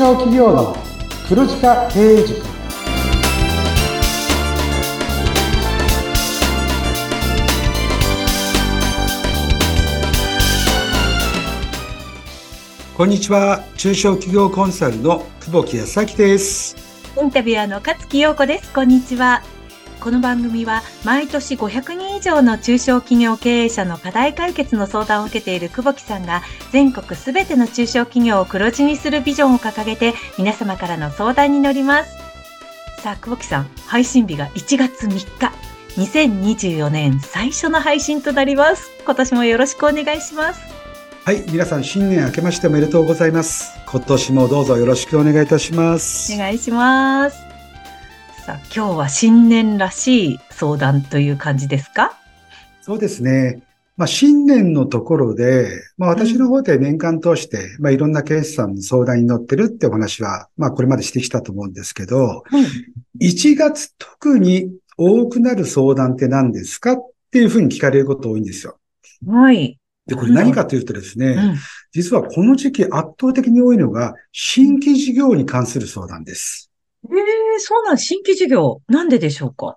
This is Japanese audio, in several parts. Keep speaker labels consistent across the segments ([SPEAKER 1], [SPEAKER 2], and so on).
[SPEAKER 1] 小企業の黒字化経営塾。こんにちは。中小企業コンサルの久保木康明です。
[SPEAKER 2] インタビュアーの勝木陽子です。こんにちはこの番組は毎年500人以上の中小企業経営者の課題解決の相談を受けている久保木さんが全国すべての中小企業を黒字にするビジョンを掲げて皆様からの相談に乗ります。さあ、久保木さん、配信日が1月3日。2024年最初の配信となります。今年もよろしくお願いします。
[SPEAKER 1] はい、皆さん新年明けましておめでとうございます。今年もどうぞよろしくお願いいたします。
[SPEAKER 2] お願いします。さあ、今日は新年らしい相談という感じですか？
[SPEAKER 1] そうですね。まあ、新年のところで、まあ、私の方で年間通して、うん、まあ、いろんなケースさんの相談に乗ってるってお話は、まあ、これまでしてきたと思うんですけど、うん、1月特に多くなる相談って何ですかっていうふうに聞かれること多いんですよ。
[SPEAKER 2] はい。
[SPEAKER 1] で、これ何かというとですね、うん、実はこの時期圧倒的に多いのが、新規事業に関する相談です。
[SPEAKER 2] ええー、そうなん、新規事業。なんででしょうか？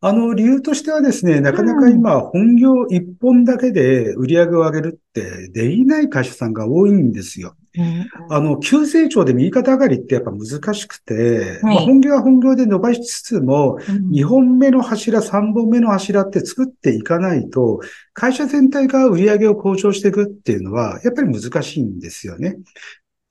[SPEAKER 1] あの、理由としてはですね、なかなか今、本業一本だけで売り上げを上げるってできない会社さんが多いんですよ。うん、あの、急成長で右肩上がりってやっぱ難しくて、はい、まあ、本業は本業で伸ばしつつも、2本目の柱、3本目の柱って作っていかないと、会社全体が売り上げを向上していくっていうのは、やっぱり難しいんですよね。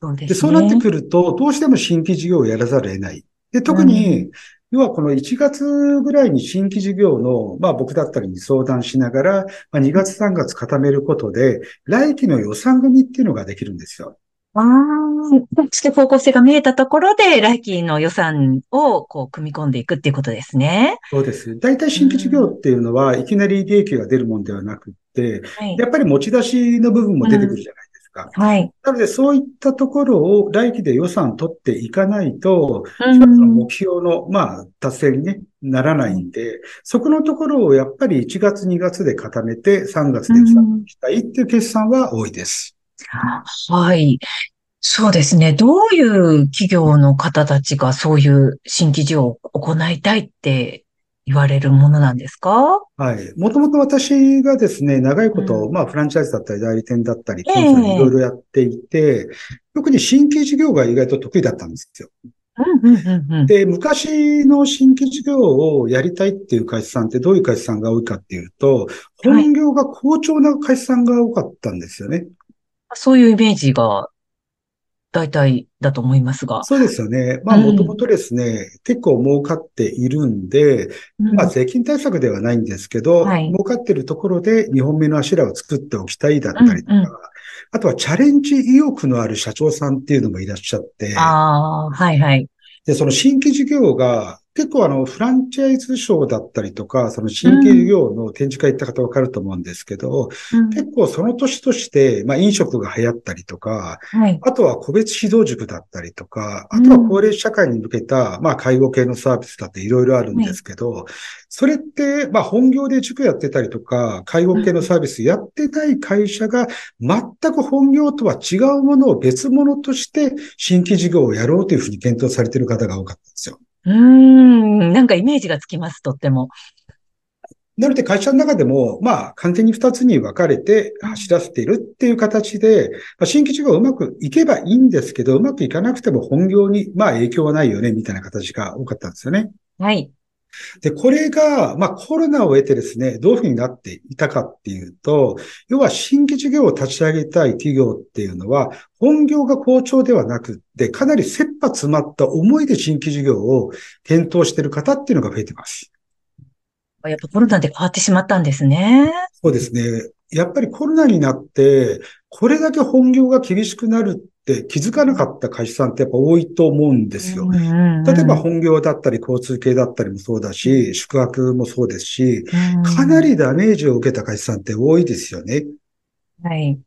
[SPEAKER 1] そうですね。で、そうなってくると、どうしても新規事業をやらざるを得ない。で、特に、要はこの1月ぐらいに新規事業の、まあ僕だったりに相談しながら、まあ、2月3月固めることで、来期の予算組っていうのができるんですよ。
[SPEAKER 2] ああ、そして方向性が見えたところで、来期の予算をこう組み込んでいくっていうことですね。
[SPEAKER 1] そうです。大体新規事業っていうのは、いきなり利益が出るもんではなくて、はい、やっぱり持ち出しの部分も出てくるじゃないか？はい。なので、そういったところを来期で予算取っていかないと、うん、の目標の、まあ、達成に、ね、ならないんで、そこのところをやっぱり1月、2月で固めて、3月で予算したいっていう決算は多いです。
[SPEAKER 2] うん、はい。そうですね。どういう企業の方たちがそういう新規事業を行いたいって言われるものなんですか？
[SPEAKER 1] はい。もともと私がですね、長いこと、うん、まあ、フランチャイズだったり代理店だったり、コンサルいろいろやっていて、えー、特に新規事業が意外と得意だったんですよ。で、昔の新規事業をやりたいっていう会社さんってどういう会社さんが多いかっていうと、本業が好調な会社さんが多かったんですよね。はい、
[SPEAKER 2] そういうイメージが大体だと思いますが。
[SPEAKER 1] そうですよね。まあ、もともとですね、うん、結構儲かっているんで、まあ、税金対策ではないんですけど、はい、儲かってるところで2本目の柱を作っておきたいだったりとか、うんうん、あとはチャレンジ意欲のある社長さんっていうのもいらっしゃって、
[SPEAKER 2] ああ、はいはい。
[SPEAKER 1] で、その新規事業が結構あの、フランチャイズショーだったりとか、その新規事業の展示会行った方わかると思うんですけど、うん、結構その年として、まあ飲食が流行ったりとか、はい、あとは個別指導塾だったりとか、あとは高齢社会に向けた、まあ介護系のサービスだっていろいろあるんですけど、はい、それって、まあ本業で塾やってたりとか、介護系のサービスやってない会社が、全く本業とは違うものを別物として新規事業をやろうというふうに検討されている方が多かったんですよ。
[SPEAKER 2] うん、なんかイメージがつきます、とっても。
[SPEAKER 1] なので会社の中でも、まあ、完全に二つに分かれて走らせているっていう形で、まあ、新規事業がうまくいけばいいんですけど、うまくいかなくても本業に、まあ、影響はないよね、みたいな形が多かったんですよね。
[SPEAKER 2] はい。
[SPEAKER 1] で、これが、まあコロナを得てですね、どういうふうになっていたかっていうと、要は新規事業を立ち上げたい企業っていうのは、本業が好調ではなくって、かなり切羽詰まった思いで新規事業を検討している方っていうのが増えてます。
[SPEAKER 2] やっぱコロナで変わってしまったんですね。
[SPEAKER 1] そうですね。やっぱりコロナになって、これだけ本業が厳しくなるって気づかなかった会社さんってやっぱ多いと思うんですよ。例えば本業だったり交通系だったりもそうだし、宿泊もそうですし、かなりダメージを受けた会社さんって多いですよね。
[SPEAKER 2] はい。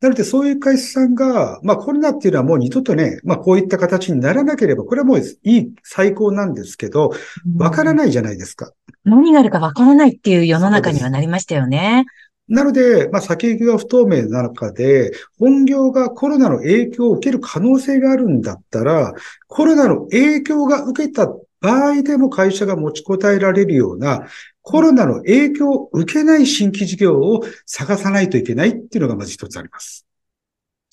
[SPEAKER 1] なので、そういう会社さんが、まあコロナっていうのはもう二度とね、まあこういった形にならなければ、これはもういい、最高なんですけど、わからないじゃないですか。
[SPEAKER 2] 何があるかわからないっていう世の中にはなりましたよね。
[SPEAKER 1] なので、まあ、先行きが不透明な中で、本業がコロナの影響を受ける可能性があるんだったら、コロナの影響が受けた場合でも会社が持ちこたえられるような、コロナの影響を受けない新規事業を探さないといけないっていうのがまず一つあります。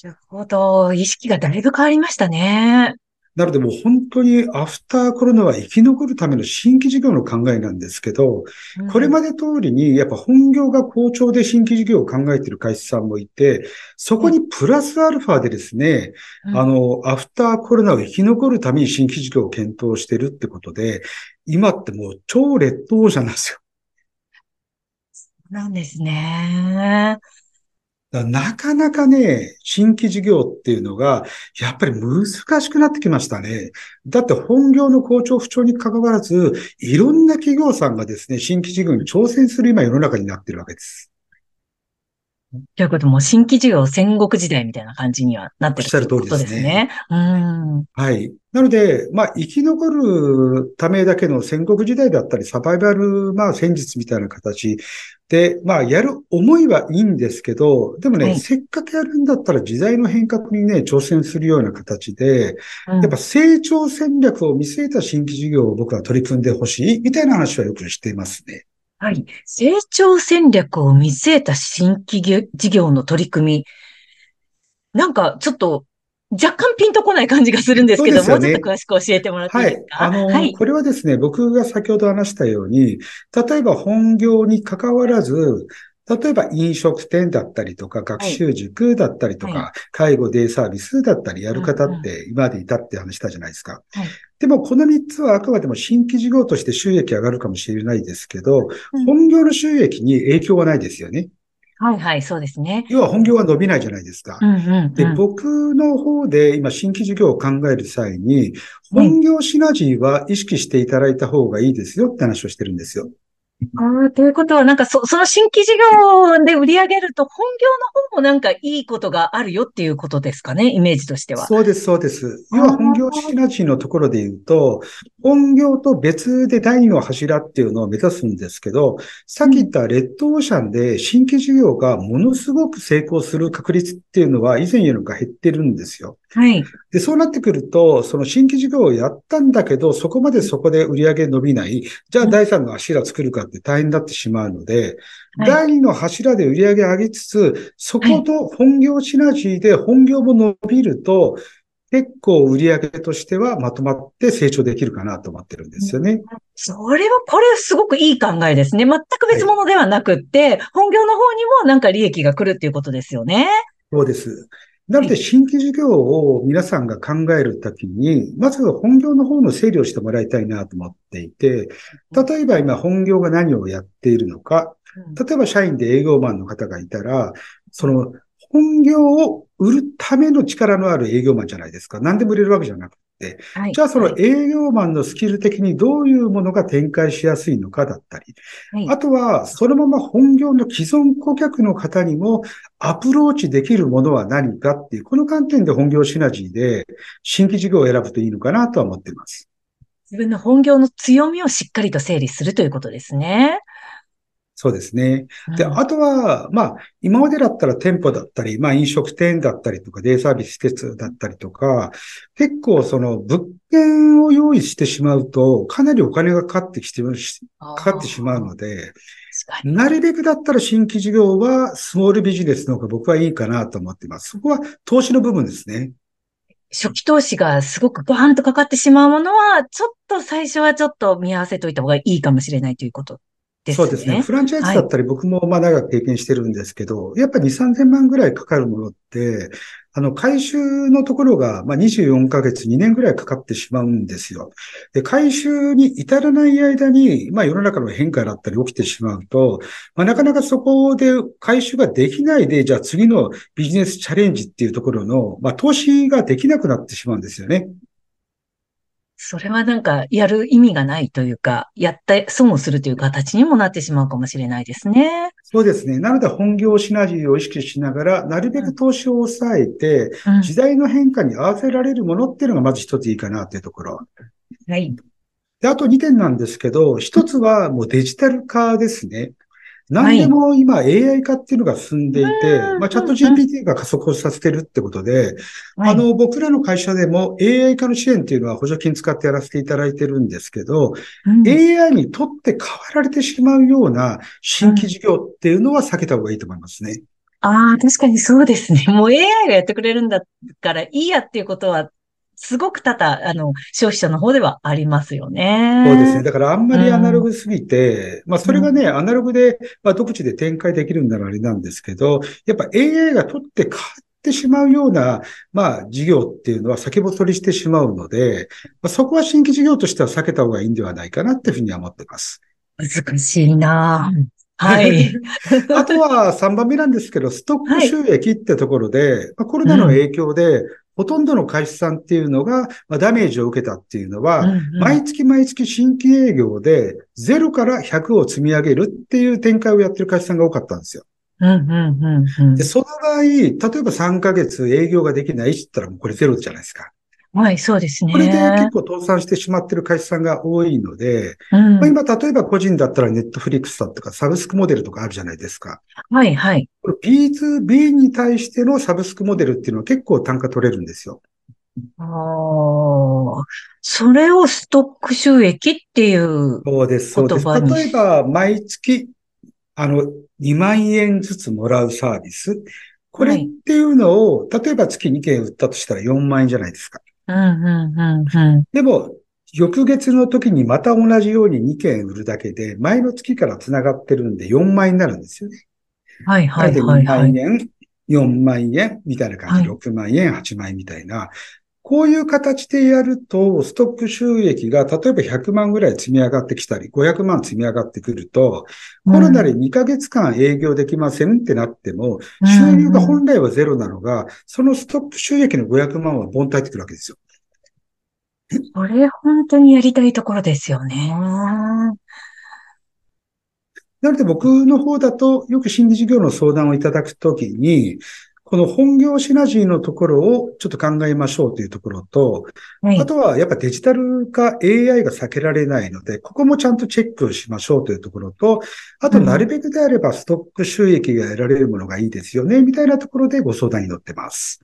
[SPEAKER 2] なるほど。意識がだいぶ変わりましたね。
[SPEAKER 1] なのでもう本当にアフターコロナは生き残るための新規事業の考えなんですけど、うん、これまで通りにやっぱ本業が好調で新規事業を考えている会社さんもいて、そこにプラスアルファでですね、うん、あの、アフターコロナを生き残るために新規事業を検討してるってことで、今ってもう超レッドオーシャンなんですよ。
[SPEAKER 2] そうなんですね。
[SPEAKER 1] なかなかね、新規事業っていうのが、やっぱり難しくなってきましたね。だって本業の好調不調に関わらず、いろんな企業さんがですね、新規事業に挑戦する今世の中になってるわけです。
[SPEAKER 2] ということも、新規事業戦国時代みたいな感じにはなってるということですね。うん。
[SPEAKER 1] はい。なので、まあ、生き残るためだけの戦国時代だったり、サバイバル、まあ、戦術みたいな形で、まあ、やる思いはいいんですけど、でもね、はい、せっかくやるんだったら時代の変革にね、挑戦するような形で、うん、やっぱ成長戦略を見据えた新規事業を僕は取り組んでほしい、みたいな話はよくしていますね。
[SPEAKER 2] はい。成長戦略を見据えた新規事業の取り組み。なんか、ちょっと、若干ピンとこない感じがするんですけど、ね、もうちょっと詳しく教えてもらっていいですか？
[SPEAKER 1] はい。あの、はい、これはですね、僕が先ほど話したように、例えば本業に関わらず、例えば飲食店だったりとか、学習塾だったりとか、はい、介護デイサービスだったりやる方って今までいたって話したじゃないですか。はい、でもこの3つはあくまでも新規事業として収益上がるかもしれないですけど、うん、本業の収益に影響はないですよね。
[SPEAKER 2] はいはい、そうですね。
[SPEAKER 1] 要は本業は伸びないじゃないですか。うんうんうん、で、僕の方で今新規事業を考える際に、本業シナジーは意識していただいた方がいいですよって話をしてるんですよ。
[SPEAKER 2] ああ、ということは、なんかそ、その新規事業で売り上げると、本業の方もなんかいいことがあるよっていうことですかね、イメージとしては。
[SPEAKER 1] そうです、そうです。要は本業シナジーのところで言うと、本業と別で第二の柱っていうのを目指すんですけど、さっき言ったレッドオーシャンで新規事業がものすごく成功する確率っていうのは以前よりか減ってるんですよ。
[SPEAKER 2] はい。
[SPEAKER 1] で、そうなってくると、その新規事業をやったんだけど、そこまでそこで売り上げ伸びない。じゃあ第三の柱作るかって大変になってしまうので、はい、第二の柱で売り上げ上げつつ、そこと本業シナジーで本業も伸びると、結構売り上げとしてはまとまって成長できるかなと思ってるんですよね。
[SPEAKER 2] それは、これすごくいい考えですね。全く別物ではなくって、はい、本業の方にもなんか利益が来るっていうことですよね。
[SPEAKER 1] そうです。なので、新規事業を皆さんが考えるときに、まず本業の方の整理をしてもらいたいなと思っていて、例えば今本業が何をやっているのか、例えば社員で営業マンの方がいたら、その本業を売るための力のある営業マンじゃないですか。何でも売れるわけじゃなくて。はい、じゃあその営業マンのスキル的にどういうものが展開しやすいのかだったり、はい、あとはそのまま本業の既存顧客の方にもアプローチできるものは何かっていう、この観点で本業シナジーで新規事業を選ぶといいのかなとは思っています。
[SPEAKER 2] 自分の本業の強みをしっかりと整理するということですね。
[SPEAKER 1] そうですね。で、あとは、まあ、今までだったら店舗だったり、まあ、飲食店だったりとか、デイサービス施設だったりとか、結構その物件を用意してしまうと、かなりお金がかかってきて、かかってしまうので、なるべくだったら新規事業はスモールビジネスの方が僕はいいかなと思っています。そこは投資の部分ですね。
[SPEAKER 2] 初期投資がすごくバーンとかかってしまうものは、ちょっと最初はちょっと見合わせといた方がいいかもしれないということね。
[SPEAKER 1] そうですね。フランチャイズだったり僕もまあ長く経験してるんですけど、はい、やっぱり2、3000万ぐらいかかるものって、あの、回収のところが、まあ、24ヶ月、2年ぐらいかかってしまうんですよ。で、回収に至らない間に、まあ、世の中の変化だったり起きてしまうと、まあ、なかなかそこで回収ができないで、じゃあ次のビジネスチャレンジっていうところの、まあ、投資ができなくなってしまうんですよね。
[SPEAKER 2] それはなんかやる意味がないというか、やった損をするという形にもなってしまうかもしれないですね。
[SPEAKER 1] そうですね。なので本業シナジーを意識しながら、なるべく投資を抑えて、うん、時代の変化に合わせられるものっていうのがまず一ついいかなというところ。
[SPEAKER 2] はい。
[SPEAKER 1] で、あと2点なんですけど、一つはもうデジタル化ですね。何でも今 AI 化っていうのが進んでいて、
[SPEAKER 2] はい
[SPEAKER 1] まあ、チャット GPT が加速をさせてるってことで、
[SPEAKER 2] はい。
[SPEAKER 1] あの、僕らの会社でも AI 化の支援っていうのは補助金使ってやらせていただいてるんですけど、
[SPEAKER 2] うん。
[SPEAKER 1] AI にとって変わられてしまうような新規事業っていうのは避けた方がいいと思いますね。
[SPEAKER 2] ああ、確かにそうですね。もう AI がやってくれるんだからいいやっていうことは、すごく多々、あの、消費者の方ではありますよね。
[SPEAKER 1] そうですね。だからあんまりアナログすぎて、まあそれがね、アナログで、まあ独自で展開できるんならあれなんですけど、やっぱ AI が取って変わってしまうような、まあ事業っていうのは先細りしてしまうので、まあ、そこは新規事業としては避けた方がいいんではないかなっていうふうには思ってます。
[SPEAKER 2] 難しいなぁはい。
[SPEAKER 1] あとは3番目なんですけど、ストック収益ってところで、まあ、コロナの影響で、ほとんどの会社さんっていうのが、まあ、ダメージを受けたっていうのは、
[SPEAKER 2] うんうん
[SPEAKER 1] 毎月毎月新規営業で0から100を積み上げるっていう展開をやってる会社さんが多かったんですよ。
[SPEAKER 2] うんうんうんうん
[SPEAKER 1] で、その場合、例えば3ヶ月営業ができないって言ったらもうこれゼロじゃないですか。
[SPEAKER 2] はい、そうですね。
[SPEAKER 1] これで結構倒産してしまってる会社さんが多いので、
[SPEAKER 2] うん
[SPEAKER 1] まあ、今例えば個人だったらネットフリックスだとかサブスクモデルとかあるじゃないですか。
[SPEAKER 2] はい、はい。
[SPEAKER 1] これ B2B に対してのサブスクモデルっていうのは結構単価取れるんですよ。
[SPEAKER 2] ああ、それをストック収益っていう。
[SPEAKER 1] そうです、そうです。例えば、毎月、あの、2万円ずつもらうサービス。これっていうのを、例えば月2件売ったとしたら4万円じゃないですか。
[SPEAKER 2] うん、うん、うん、うん。
[SPEAKER 1] でも、翌月の時にまた同じように2件売るだけで、前の月から繋がってるんで4万円になるんですよね。
[SPEAKER 2] はい、はい、はい、
[SPEAKER 1] で2
[SPEAKER 2] はい。
[SPEAKER 1] 万円、4万円？みたいな感じで、
[SPEAKER 2] は
[SPEAKER 1] 6万円、8万円？みたいな。こういう形でやると、ストック収益が例えば100万ぐらい積み上がってきたり、500万積み上がってくると、コロナで2ヶ月間営業できませんってなっても、収入が本来はゼロなのが、そのストック収益の500万はボンと入ってくるわけですよ。
[SPEAKER 2] これ本当にやりたいところですよね。
[SPEAKER 1] なので僕の方だと、よく新規事業の相談をいただくときに、この本業シナジーのところをちょっと考えましょうというところと、
[SPEAKER 2] はい
[SPEAKER 1] あ。とはやっぱデジタル化 AI が避けられないので、ここもちゃんとチェックしましょうというところと、あとなるべくであればストック収益が得られるものがいいですよね、みたいなところでご相談に乗ってます。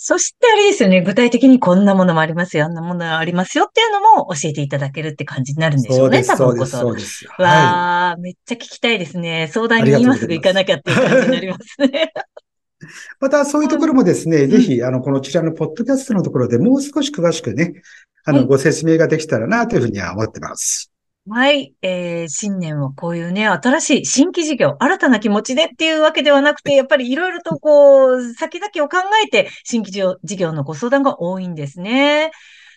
[SPEAKER 2] そしてあれですよね。具体的にこんなものもありますよ。あんなものがありますよっていうのも教えていただけるって感じになるんでしょうね。
[SPEAKER 1] そうです、そうです、
[SPEAKER 2] 多分こそ。
[SPEAKER 1] そうです。は
[SPEAKER 2] わあ、めっちゃ聞きたいですね。相談に今すぐ行かなきゃっていう感じになりますね。
[SPEAKER 1] い。またそういうところもですね、
[SPEAKER 2] ん
[SPEAKER 1] ぜひ、あの、このちらのポッドキャストのところでもう少し詳しくね、あの、
[SPEAKER 2] はい
[SPEAKER 1] ご説明ができたらなというふうには思ってます。
[SPEAKER 2] はい。えー、新年はこういうね、新しい新規事業、新たな気持ちでっていうわけではなくて、やっぱりいろいろとこう、先々を考えて新規事業のご相談が多いんですね。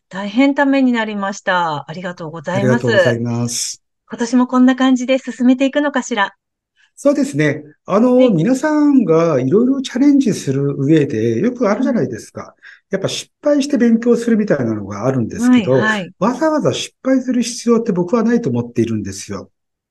[SPEAKER 2] 大変ためになりました。ありがとうござ
[SPEAKER 1] あり
[SPEAKER 2] います。
[SPEAKER 1] がとうございます。
[SPEAKER 2] 今年もこんな感じで進めていくのかしら。
[SPEAKER 1] そうですね。あの、
[SPEAKER 2] はい
[SPEAKER 1] 皆さんがいろいろチャレンジする上で、よくあるじゃないですか。やっぱ失敗して勉強するみたいなのがあるんですけど、
[SPEAKER 2] はい、はい。
[SPEAKER 1] わざわざ失敗する必要って僕はないと思っているんですよ。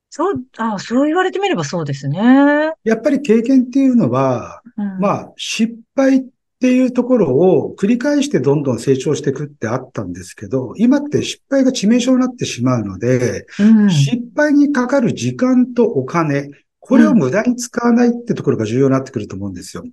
[SPEAKER 2] そう、あそう言われてみればそうですね。
[SPEAKER 1] やっぱり経験っていうのは、
[SPEAKER 2] うん、
[SPEAKER 1] まあ、失敗っていうところを繰り返してどんどん成長していくってあったんですけど、今って失敗が致命傷になってしまうので、
[SPEAKER 2] うん、
[SPEAKER 1] 失敗にかかる時間とお金、これを無駄に使わないってところが重要になってくると思うんですよ。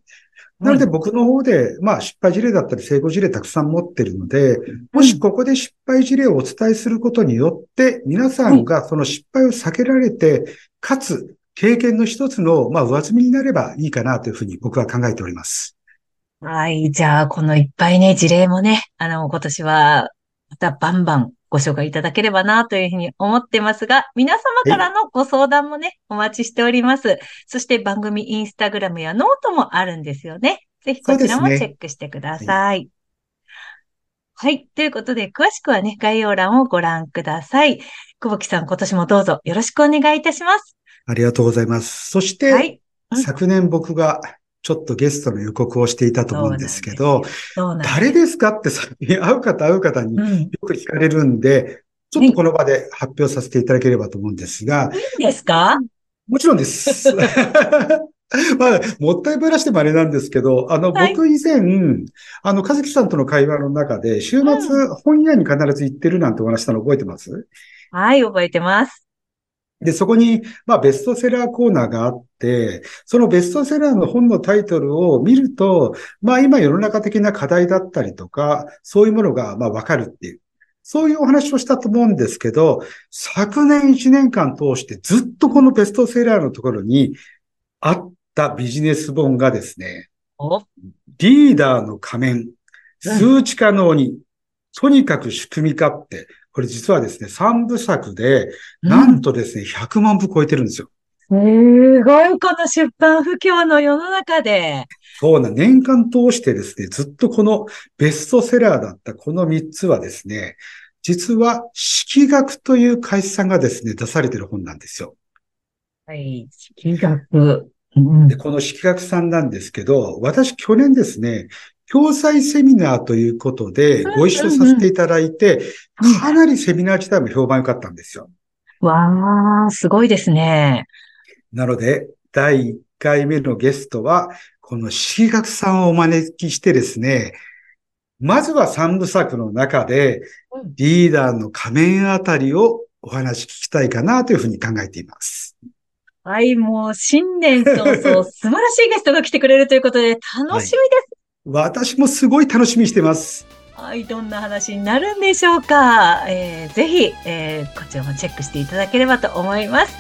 [SPEAKER 1] なので僕の方で、まあ失敗事例だったり成功事例たくさん持ってるので、もしここで失敗事例をお伝えすることによって、皆さんがその失敗を避けられて、かつ経験の一つの、まあ上積みになればいいかなというふうに僕は考えております。
[SPEAKER 2] はい。じゃあ、このいっぱいね、事例もね、あの、今年は、またバンバンご紹介いただければな、というふうに思ってますが、皆様からのご相談もね、お待ちしております。そして番組インスタグラムやノートもあるんですよね。ぜひこちらもチェックしてください。はい。ということで、詳しくはね、概要欄をご覧ください。久保木さん、今年もどうぞよろしくお願いいたします。
[SPEAKER 1] ありがとうございます。そして、
[SPEAKER 2] はい。うん
[SPEAKER 1] 昨年僕がちょっとゲストの予告をしていたと思うんですけど、誰ですかってさ、会う方会う方に
[SPEAKER 2] うん。い
[SPEAKER 1] よく聞かれるんで、ちょっとこの場で発表させていただければと思うんですが、
[SPEAKER 2] いですか？
[SPEAKER 1] もちろんです。まあ、もったいぶらしてもあれなんですけど、あの、
[SPEAKER 2] はい。
[SPEAKER 1] 僕以前、あの、かずきさんとの会話の中で、週末、本屋に必ず行ってるなんてお話したの覚えてます？
[SPEAKER 2] はい、覚えてます。
[SPEAKER 1] で、そこに、まあ、ベストセラーコーナーがあって、そのベストセラーの本のタイトルを見ると、まあ、今世の中的な課題だったりとか、そういうものが、まあ、わかるっていう。そういうお話をしたと思うんですけど、昨年1年間通してずっとこのベストセラーのところにあったビジネス本がですね、リーダーの仮面、数値可能に、とにかく仕組み化って、これ実はですね、3部作で、なんとですね、100万部超えてるんですよ。
[SPEAKER 2] すごい、この出版不況の世の中で。
[SPEAKER 1] そうな、年間通してですね、ずっとこのベストセラーだったこの3つはですね、実は、式学という会社さんがですね、出されてる本なんですよ。
[SPEAKER 2] はい、式学。
[SPEAKER 1] で、この式学さんなんですけど、私去年ですね、共済セミナーということでご一緒させていただいて、かなりセミナー自体も評判良かったんですよ。
[SPEAKER 2] わー、すごいですね。
[SPEAKER 1] なので、第1回目のゲストは、この式学さんをお招きしてですね、まずは三部作の中で、リーダーの仮面あたりをお話聞きたいかなというふうに考えています。
[SPEAKER 2] はい、もう新年早々素晴らしいゲストが来てくれるということで楽しみです。はい、
[SPEAKER 1] 私もすごい楽しみにしてます。
[SPEAKER 2] はい、どんな話になるんでしょうか。えー、ぜひ、えー、こちらもチェックしていただければと思います。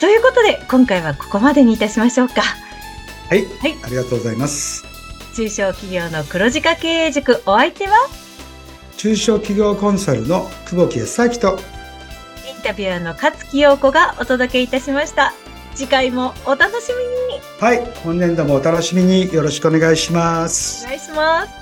[SPEAKER 2] ということで、今回はここまでにいたしましょうか。
[SPEAKER 1] はい、はい、ありがとうございます。
[SPEAKER 2] 中小企業の黒字化経営塾お相手は？
[SPEAKER 1] 中小企業コンサルの久保木康明と
[SPEAKER 2] インタビュアーの勝木陽子がお届けいたしました次回もお楽しみに。
[SPEAKER 1] はい今年度もお楽しみに。よろしくお願いします。
[SPEAKER 2] お願いします